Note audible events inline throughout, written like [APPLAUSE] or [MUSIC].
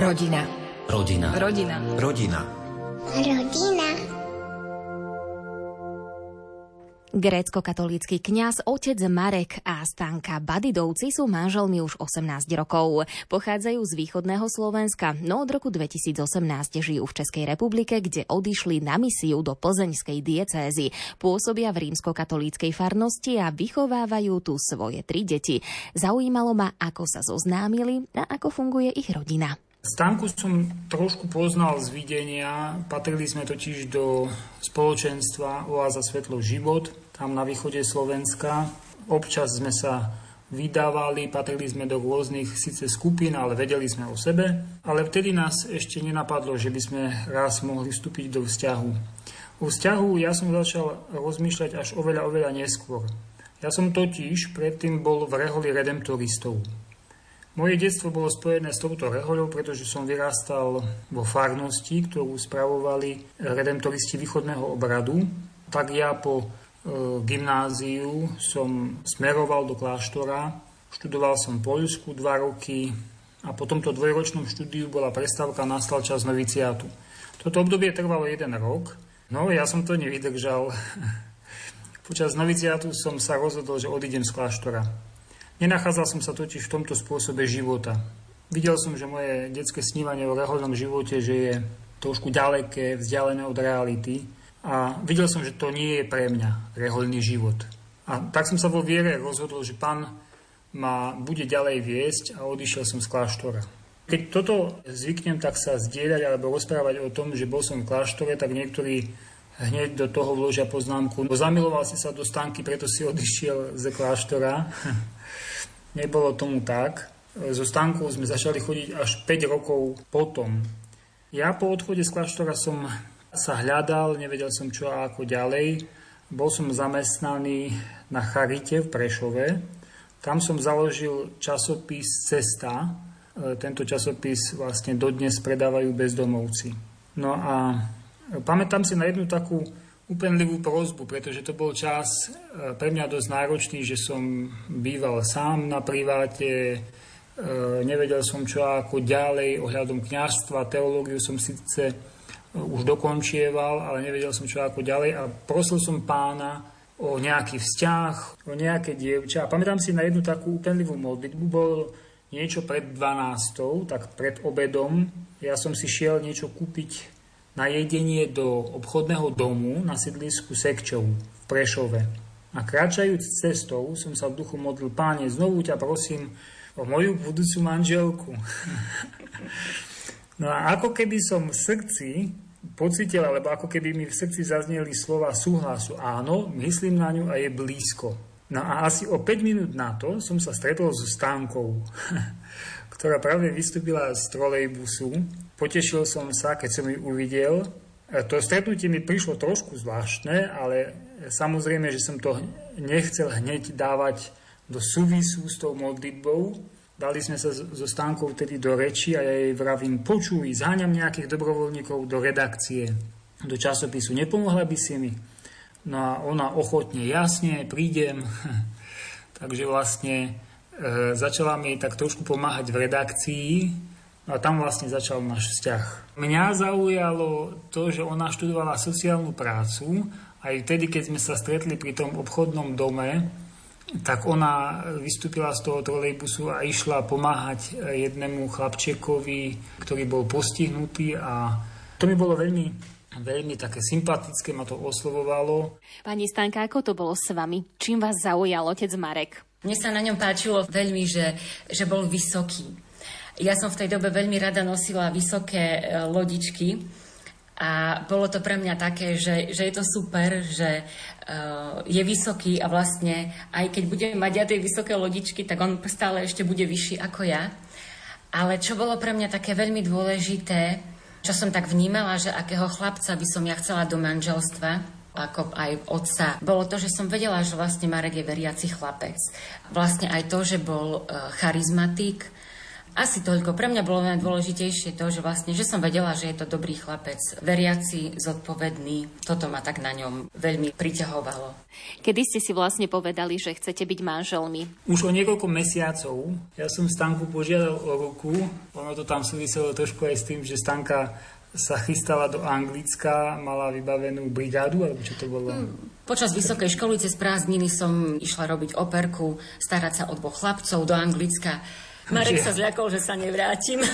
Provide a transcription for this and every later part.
Rodina. Rodina. Rodina. Rodina. Rodina. Grécko-katolícky kňaz otec Marek a Stanka Badidovci sú manželmi už 18 rokov. Pochádzajú z východného Slovenska, no od roku 2018 žijú v Českej republike, kde odišli na misiu do plzeňskej diecézy. Pôsobia v rímsko-katolíckej farnosti a vychovávajú tu svoje tri deti. Zaujímalo ma, ako sa zoznámili a ako funguje ich rodina. Stanku som trošku poznal z videnia. Patrili sme totiž do spoločenstva Oáza Svetlo Život, tam na východe Slovenska. Občas sme sa vydávali, patrili sme do rôznych síce skupín, ale vedeli sme o sebe. Ale vtedy nás ešte nenapadlo, že by sme raz mohli vstúpiť do vzťahu. O vzťahu ja som začal rozmýšľať až oveľa, oveľa neskôr. Ja som totiž predtým bol v reholi redemptoristov. Moje detstvo bolo spojené s touto rehoľou, pretože som vyrastal vo farnosti, ktorú spravovali redemptoristi východného obradu. Tak ja po e, gymnáziu som smeroval do kláštora, študoval som Poľsku dva roky a po tomto dvojročnom štúdiu bola prestávka, nastal čas noviciátu. Toto obdobie trvalo jeden rok, no ja som to nevydržal. [LAUGHS] Počas noviciátu som sa rozhodol, že odídem z kláštora. Nenachádzal som sa totiž v tomto spôsobe života. Videl som, že moje detské snívanie o reholnom živote, že je trošku ďaleké, vzdialené od reality a videl som, že to nie je pre mňa reholný život. A tak som sa vo viere rozhodol, že pán ma bude ďalej viesť a odišiel som z kláštora. Keď toto zvyknem tak sa zdieľať alebo rozprávať o tom, že bol som v kláštore, tak niektorí hneď do toho vložia poznámku. Zamiloval si sa do stánky, preto si odišiel z kláštora. Nebolo tomu tak. So stánkou sme začali chodiť až 5 rokov potom. Ja po odchode z kláštora som sa hľadal, nevedel som čo a ako ďalej. Bol som zamestnaný na Charite v Prešove. Tam som založil časopis Cesta. E, tento časopis vlastne dodnes predávajú bezdomovci. No a pamätám si na jednu takú úpenlivú prozbu, pretože to bol čas e, pre mňa dosť náročný, že som býval sám na priváte, e, nevedel som čo ako ďalej ohľadom kňazstva, teológiu som síce e, už dokončieval, ale nevedel som čo ako ďalej a prosil som pána o nejaký vzťah, o nejaké dievča. A pamätám si na jednu takú úpenlivú modlitbu, bol niečo pred 12, tak pred obedom. Ja som si šiel niečo kúpiť na jedenie do obchodného domu na sídlisku Sekčov v Prešove. A kráčajúc cestou som sa v duchu modlil, páne, znovu ťa prosím o moju budúcu manželku. [LAUGHS] no a ako keby som v srdci pocitil, alebo ako keby mi v srdci zazneli slova súhlasu. Áno, myslím na ňu a je blízko. No a asi o 5 minút na to som sa stretol so stánkou, [LAUGHS] ktorá práve vystúpila z trolejbusu Potešil som sa, keď som ju uvidel. E, to stretnutie mi prišlo trošku zvláštne, ale samozrejme, že som to nechcel hneď dávať do súvisu s tou modlitbou. Dali sme sa so stánkou vtedy do reči a ja jej vravím, počuj, zháňam nejakých dobrovoľníkov do redakcie, do časopisu, nepomohla by si mi? No a ona ochotne, jasne, prídem. [LAUGHS] Takže vlastne e, začala mi tak trošku pomáhať v redakcii, a tam vlastne začal náš vzťah. Mňa zaujalo to, že ona študovala sociálnu prácu. Aj vtedy, keď sme sa stretli pri tom obchodnom dome, tak ona vystúpila z toho trolejbusu a išla pomáhať jednému chlapčekovi, ktorý bol postihnutý a to mi bolo veľmi, veľmi také sympatické, ma to oslovovalo. Pani Stanka, ako to bolo s vami? Čím vás zaujal otec Marek? Mne sa na ňom páčilo veľmi, že, že bol vysoký ja som v tej dobe veľmi rada nosila vysoké e, lodičky a bolo to pre mňa také, že, že je to super, že uh, je vysoký a vlastne aj keď budem mať ja tie vysoké lodičky, tak on stále ešte bude vyšší ako ja. Ale čo bolo pre mňa také veľmi dôležité, čo som tak vnímala, že akého chlapca by som ja chcela do manželstva, ako aj otca, bolo to, že som vedela, že vlastne Marek je veriaci chlapec. Vlastne aj to, že bol uh, charizmatik, Asi toľko. Pre mňa bolo najdôležitejšie to, že vlastne, že som vedela, že je to dobrý chlapec, veriaci, zodpovedný. Toto ma tak na ňom veľmi priťahovalo. Kedy ste si vlastne povedali, že chcete byť manželmi? Už o niekoľko mesiacov. Ja som Stanku požiadal o ruku. Ono to tam súviselo trošku aj s tým, že Stanka sa chystala do Anglicka, mala vybavenú brigádu, alebo čo to bolo? Hmm. Počas vysokej školy cez prázdniny som išla robiť operku, starať sa o dvoch chlapcov do Anglicka. Marek sa zľakol, že sa nevrátim. [LAUGHS]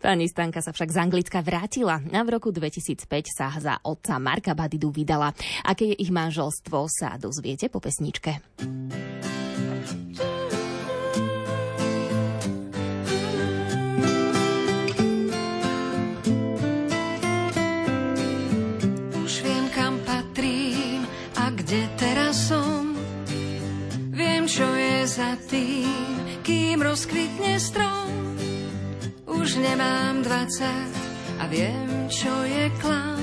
Pani Stanka sa však z Anglicka vrátila a v roku 2005 sa za otca Marka Badidu vydala. Aké je ich manželstvo, sa dozviete po pesničke. Rozkvitne strom. Už nemám dvacet a viem, čo je klam.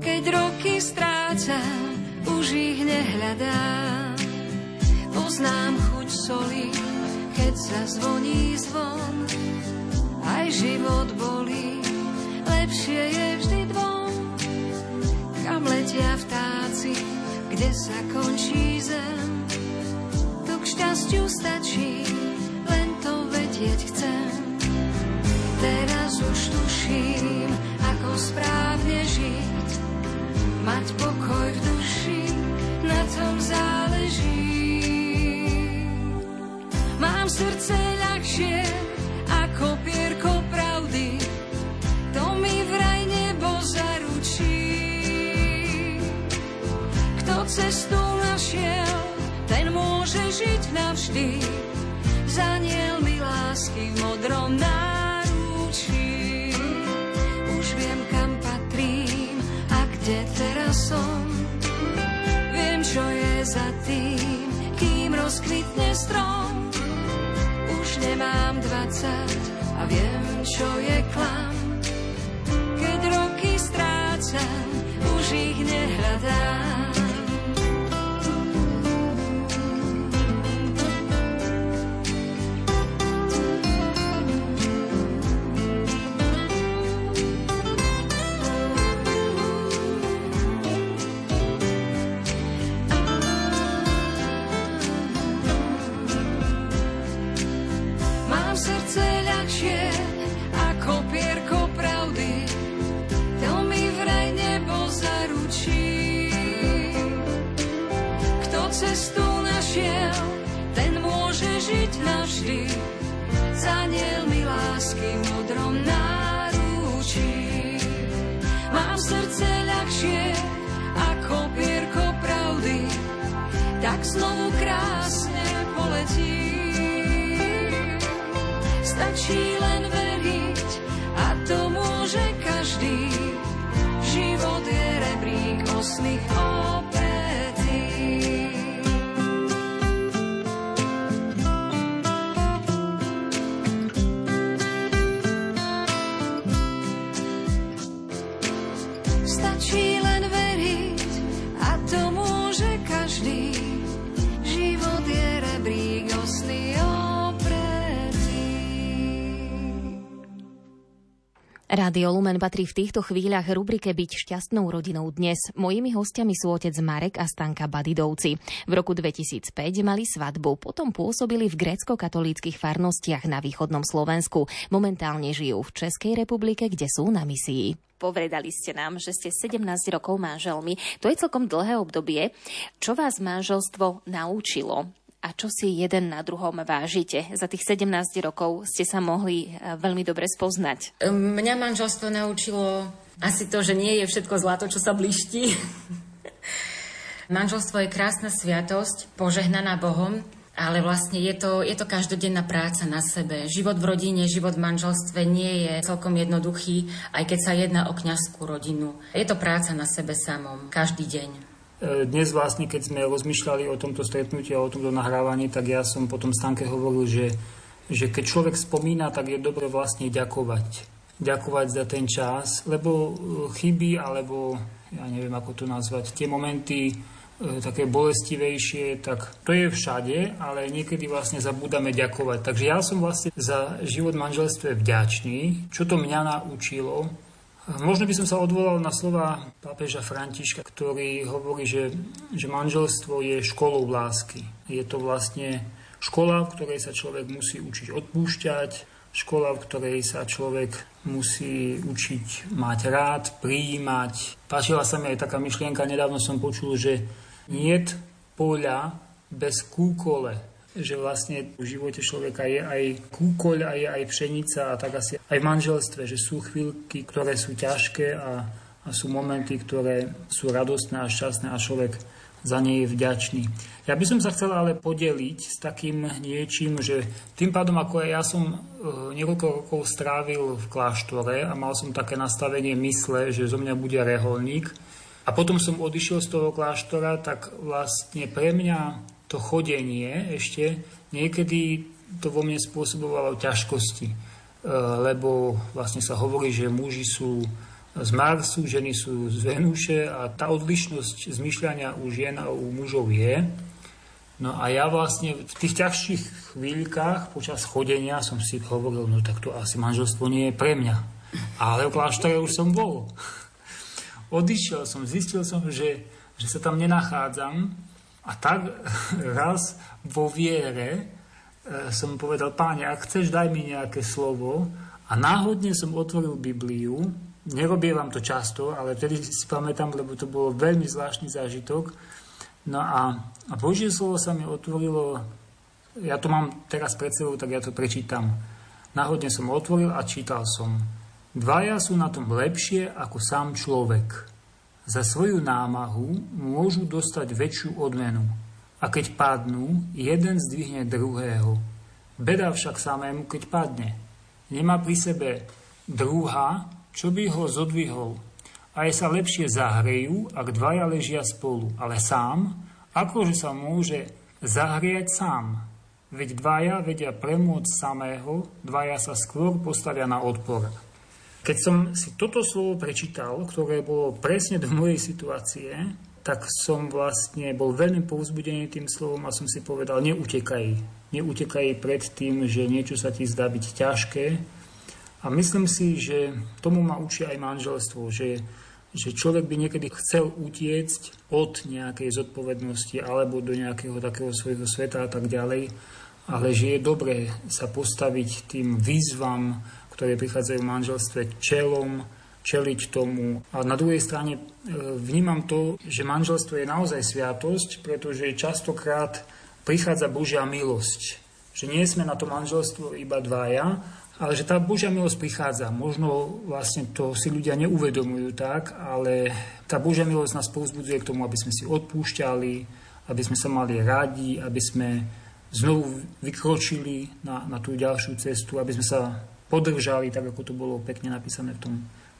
Keď roky strácam, už ich nehľadám. Poznám chuť soli, keď zazvoní zvon. Aj život bolí, lepšie je vždy dvom. Kam letia vtáci, kde sa končí zem šťastiu stačí, srdce ľahšie, ako pierko pravdy, to mi vraj nebo zaručí. Kto cestu našiel, ten môže žiť navždy. Zaniel mi lásky v modrom náručí. Čo je klam. Keď roky strácam, už ich nehľadám. srdce ľahšie ako pierko pravdy, tak znovu krásne poletí. Stačí len veriť a to môže každý. Život je rebrík osných očí. Rádio Lumen patrí v týchto chvíľach rubrike Byť šťastnou rodinou dnes. Mojimi hostiami sú otec Marek a Stanka Badidovci. V roku 2005 mali svadbu, potom pôsobili v grécko-katolíckých farnostiach na východnom Slovensku. Momentálne žijú v Českej republike, kde sú na misii. Povedali ste nám, že ste 17 rokov manželmi. To je celkom dlhé obdobie. Čo vás manželstvo naučilo? A čo si jeden na druhom vážite. Za tých 17 rokov ste sa mohli e, veľmi dobre spoznať. Mňa manželstvo naučilo asi to, že nie je všetko zlato, čo sa bliští. [LAUGHS] manželstvo je krásna sviatosť, požehnaná Bohom, ale vlastne je to, je to každodenná práca na sebe. Život v rodine, život v manželstve nie je celkom jednoduchý, aj keď sa jedná o kňazskú rodinu. Je to práca na sebe samom, každý deň. E, dnes vlastne, keď sme rozmýšľali o tomto stretnutí a o tomto nahrávaní, tak ja som potom Stanke hovoril, že, že keď človek spomína, tak je dobre vlastne ďakovať. Ďakovať za ten čas, lebo chyby, alebo ja neviem, ako to nazvať, tie momenty také bolestivejšie, tak to je všade, ale niekedy vlastne zabúdame ďakovať. Takže ja som vlastne za život manželstve vďačný. Čo to mňa naučilo? Možno by som sa odvolal na slova pápeža Františka, ktorý hovorí, že, že manželstvo je školou lásky. Je to vlastne škola, v ktorej sa človek musí učiť odpúšťať, škola, v ktorej sa človek musí učiť mať rád, prijímať. Páčila sa mi aj taká myšlienka, nedávno som počul, že niet poľa bez kúkole že vlastne v živote človeka je aj kúkoľ a je aj pšenica a tak asi aj v manželstve, že sú chvíľky, ktoré sú ťažké a, a sú momenty, ktoré sú radostné a šťastné a človek za ne je vďačný. Ja by som sa chcel ale podeliť s takým niečím, že tým pádom, ako ja som e, niekoľko rokov strávil v kláštore a mal som také nastavenie mysle, že zo mňa bude reholník, a potom som odišiel z toho kláštora, tak vlastne pre mňa to chodenie ešte niekedy to vo mne spôsobovalo ťažkosti, e, lebo vlastne sa hovorí, že muži sú z Marsu, ženy sú z Venuše a tá odlišnosť zmyšľania u žien a u mužov je. No a ja vlastne v tých ťažších chvíľkach počas chodenia som si hovoril, no tak to asi manželstvo nie je pre mňa. Ale v kláštore už som bol. [LAUGHS] Odišiel som, zistil som, že, že sa tam nenachádzam a tak [LAUGHS] raz vo viere e, som povedal, páne, ak chceš, daj mi nejaké slovo. A náhodne som otvoril Bibliu, nerobievam to často, ale vtedy si pamätám, lebo to bolo veľmi zvláštny zážitok. No a, a Božie slovo sa mi otvorilo, ja to mám teraz pred sebou, tak ja to prečítam. Náhodne som otvoril a čítal som. Dvaja sú na tom lepšie ako sám človek za svoju námahu môžu dostať väčšiu odmenu. A keď padnú, jeden zdvihne druhého. Beda však samému, keď padne. Nemá pri sebe druhá, čo by ho zodvihol. Aj sa lepšie zahrejú, ak dvaja ležia spolu. Ale sám, akože sa môže zahriať sám. Veď dvaja vedia premôcť samého, dvaja sa skôr postavia na odpor. Keď som si toto slovo prečítal, ktoré bolo presne do mojej situácie, tak som vlastne bol veľmi povzbudený tým slovom a som si povedal, neutekaj. Neutekaj pred tým, že niečo sa ti zdá byť ťažké. A myslím si, že tomu ma učí aj manželstvo, že, že človek by niekedy chcel utiecť od nejakej zodpovednosti alebo do nejakého takého svojho sveta a tak ďalej, ale že je dobré sa postaviť tým výzvam, ktoré prichádzajú v manželstve čelom, čeliť tomu. A na druhej strane e, vnímam to, že manželstvo je naozaj sviatosť, pretože častokrát prichádza Božia milosť. Že nie sme na to manželstvo iba dvaja, ale že tá Božia milosť prichádza. Možno vlastne to si ľudia neuvedomujú tak, ale tá Božia milosť nás povzbudzuje k tomu, aby sme si odpúšťali, aby sme sa mali radi, aby sme znovu vykročili na, na tú ďalšiu cestu, aby sme sa podržali, tak ako to bolo pekne napísané v tom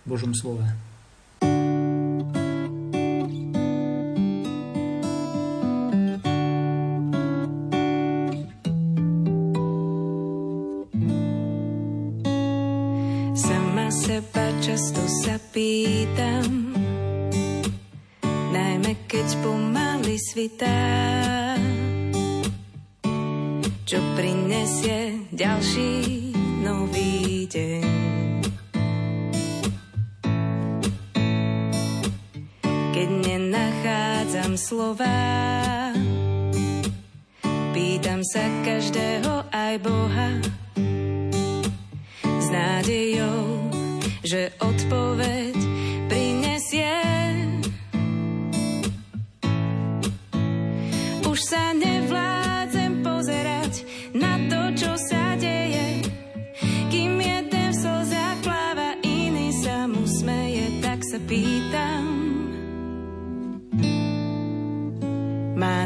Božom slove. Sama seba často sa pýtam, najmä keď pomaly svitá, Keď nenachádzam slova, pýtam sa každého aj Boha s nádejou, že odpoveď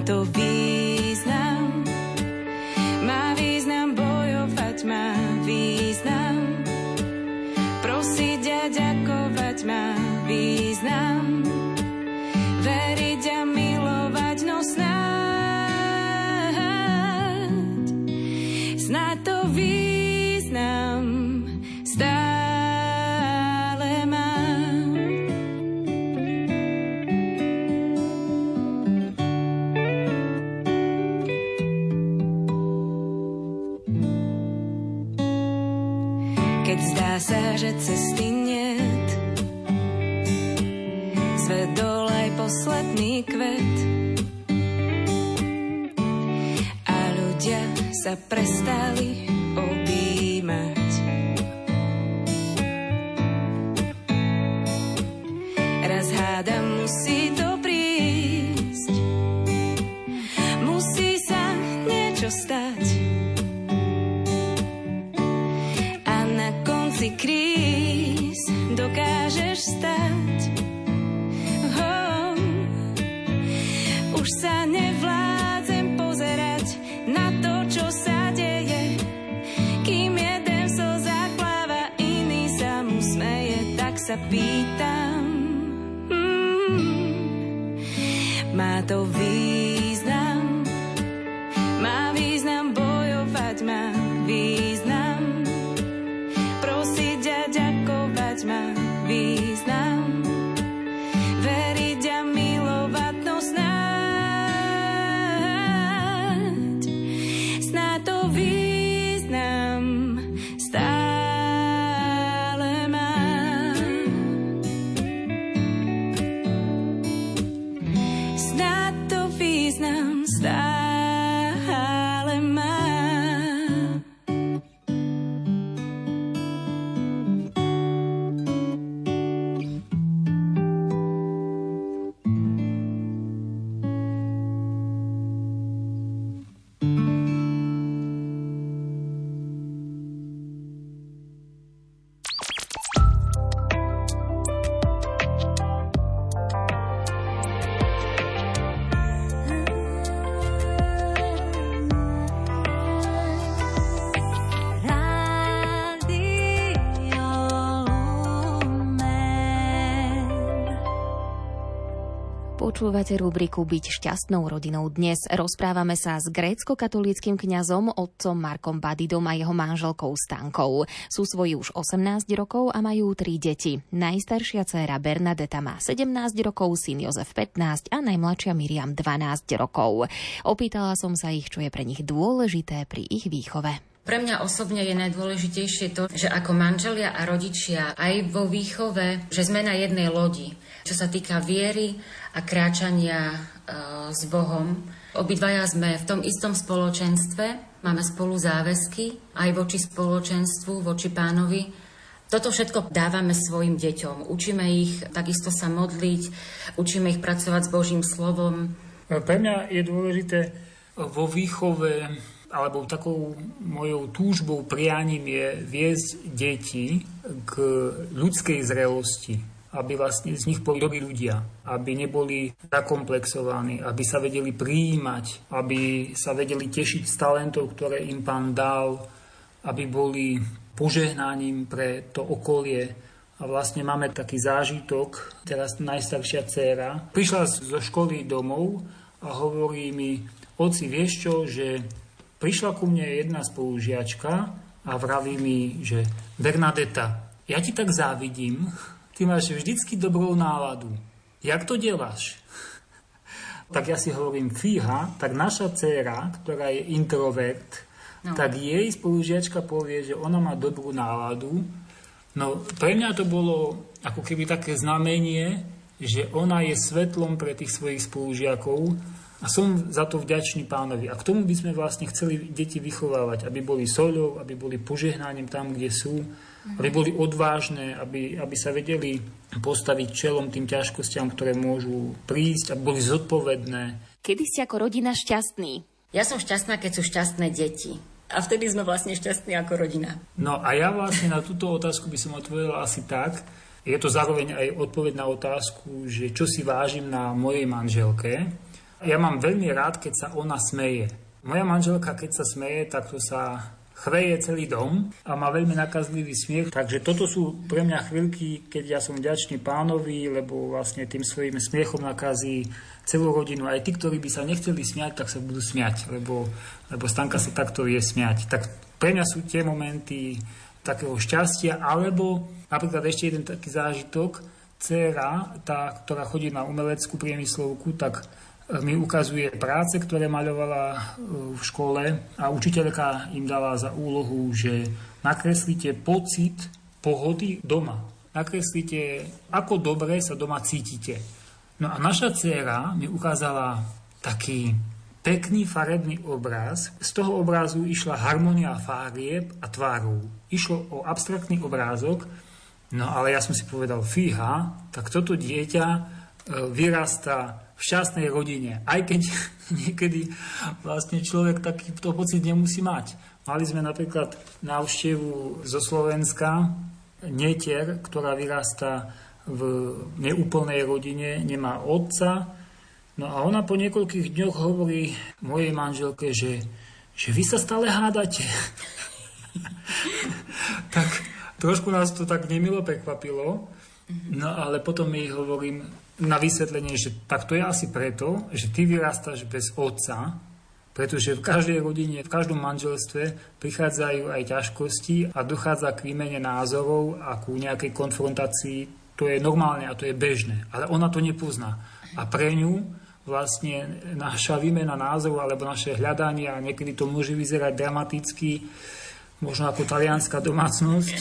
to význam, sa prestali objímať. Sa pýtam. Mm, má to význam, Počúvate rubriku Byť šťastnou rodinou. Dnes rozprávame sa s grécko-katolíckým kňazom otcom Markom Badidom a jeho manželkou Stankou. Sú svoji už 18 rokov a majú tri deti. Najstaršia dcéra Bernadeta má 17 rokov, syn Jozef 15 a najmladšia Miriam 12 rokov. Opýtala som sa ich, čo je pre nich dôležité pri ich výchove. Pre mňa osobne je najdôležitejšie to, že ako manželia a rodičia aj vo výchove, že sme na jednej lodi. Čo sa týka viery a kráčania e, s Bohom, obidvaja sme v tom istom spoločenstve, máme spolu záväzky aj voči spoločenstvu, voči pánovi. Toto všetko dávame svojim deťom. Učíme ich takisto sa modliť, učíme ich pracovať s Božím slovom. Pre mňa je dôležité vo výchove alebo takou mojou túžbou, prianím je viesť deti k ľudskej zrelosti, aby vlastne z nich boli dobrí ľudia, aby neboli zakomplexovaní, aby sa vedeli prijímať, aby sa vedeli tešiť z talentov, ktoré im pán dal, aby boli požehnaním pre to okolie. A vlastne máme taký zážitok, teraz najstaršia dcéra, prišla zo školy domov a hovorí mi, oci, vieš čo, že prišla ku mne jedna spolužiačka a vraví mi, že Bernadeta, ja ti tak závidím, ty máš vždycky dobrou náladu. Jak to deláš? [LAUGHS] tak ja si hovorím, fíha, tak naša dcéra, ktorá je introvert, no. tak jej spolužiačka povie, že ona má dobrú náladu. No pre mňa to bolo ako keby také znamenie, že ona je svetlom pre tých svojich spolužiakov a som za to vďačný pánovi. A k tomu by sme vlastne chceli deti vychovávať, aby boli soľou, aby boli požehnaním tam, kde sú, aby boli odvážne, aby, aby sa vedeli postaviť čelom tým ťažkostiam, ktoré môžu prísť, aby boli zodpovedné. Kedy ste ako rodina šťastní? Ja som šťastná, keď sú šťastné deti. A vtedy sme vlastne šťastní ako rodina. No a ja vlastne na túto otázku by som odpovedal asi tak, je to zároveň aj odpoveď na otázku, že čo si vážim na mojej manželke. Ja mám veľmi rád, keď sa ona smeje. Moja manželka, keď sa smeje, tak to sa chveje celý dom a má veľmi nakazlivý smiech. Takže toto sú pre mňa chvíľky, keď ja som vďačný pánovi, lebo vlastne tým svojim smiechom nakazí celú rodinu. Aj tí, ktorí by sa nechceli smiať, tak sa budú smiať, lebo, lebo Stanka sa takto vie smiať. Tak pre mňa sú tie momenty takého šťastia, alebo napríklad ešte jeden taký zážitok, dcéra, tá, ktorá chodí na umeleckú priemyslovku, tak mi ukazuje práce, ktoré maľovala e, v škole a učiteľka im dala za úlohu, že nakreslíte pocit pohody doma. Nakreslíte, ako dobre sa doma cítite. No a naša dcéra mi ukázala taký pekný farebný obraz. Z toho obrazu išla harmonia fárieb a tvárov. Išlo o abstraktný obrázok, no ale ja som si povedal, fíha, tak toto dieťa e, vyrastá v šťastnej rodine. Aj keď [LAUGHS] niekedy vlastne človek takýto pocit nemusí mať. Mali sme napríklad návštevu zo Slovenska, netier, ktorá vyrastá v neúplnej rodine, nemá otca. No a ona po niekoľkých dňoch hovorí mojej manželke, že, že vy sa stále hádate. [LAUGHS] tak trošku nás to tak nemilo prekvapilo. No ale potom jej hovorím na vysvetlenie, že tak to je asi preto, že ty vyrastáš bez otca, pretože v každej rodine, v každom manželstve prichádzajú aj ťažkosti a dochádza k výmene názorov a ku nejakej konfrontácii. To je normálne a to je bežné. Ale ona to nepozná. A pre ňu vlastne naša výmena názorov alebo naše hľadanie a niekedy to môže vyzerať dramaticky, možno ako talianská domácnosť,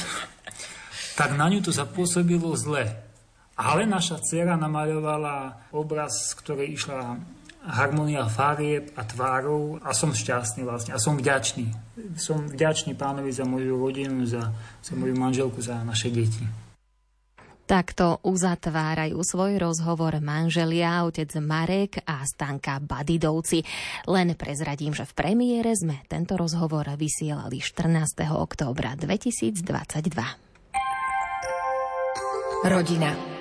tak na ňu to zapôsobilo zle. Ale naša dcera namaľovala obraz, ktorý išla harmonia farieb a tvárov a som šťastný vlastne a som vďačný. Som vďačný pánovi za moju rodinu, za, za moju manželku, za naše deti. Takto uzatvárajú svoj rozhovor manželia otec Marek a Stanka Badidovci. Len prezradím, že v premiére sme tento rozhovor vysielali 14. októbra 2022. Rodina.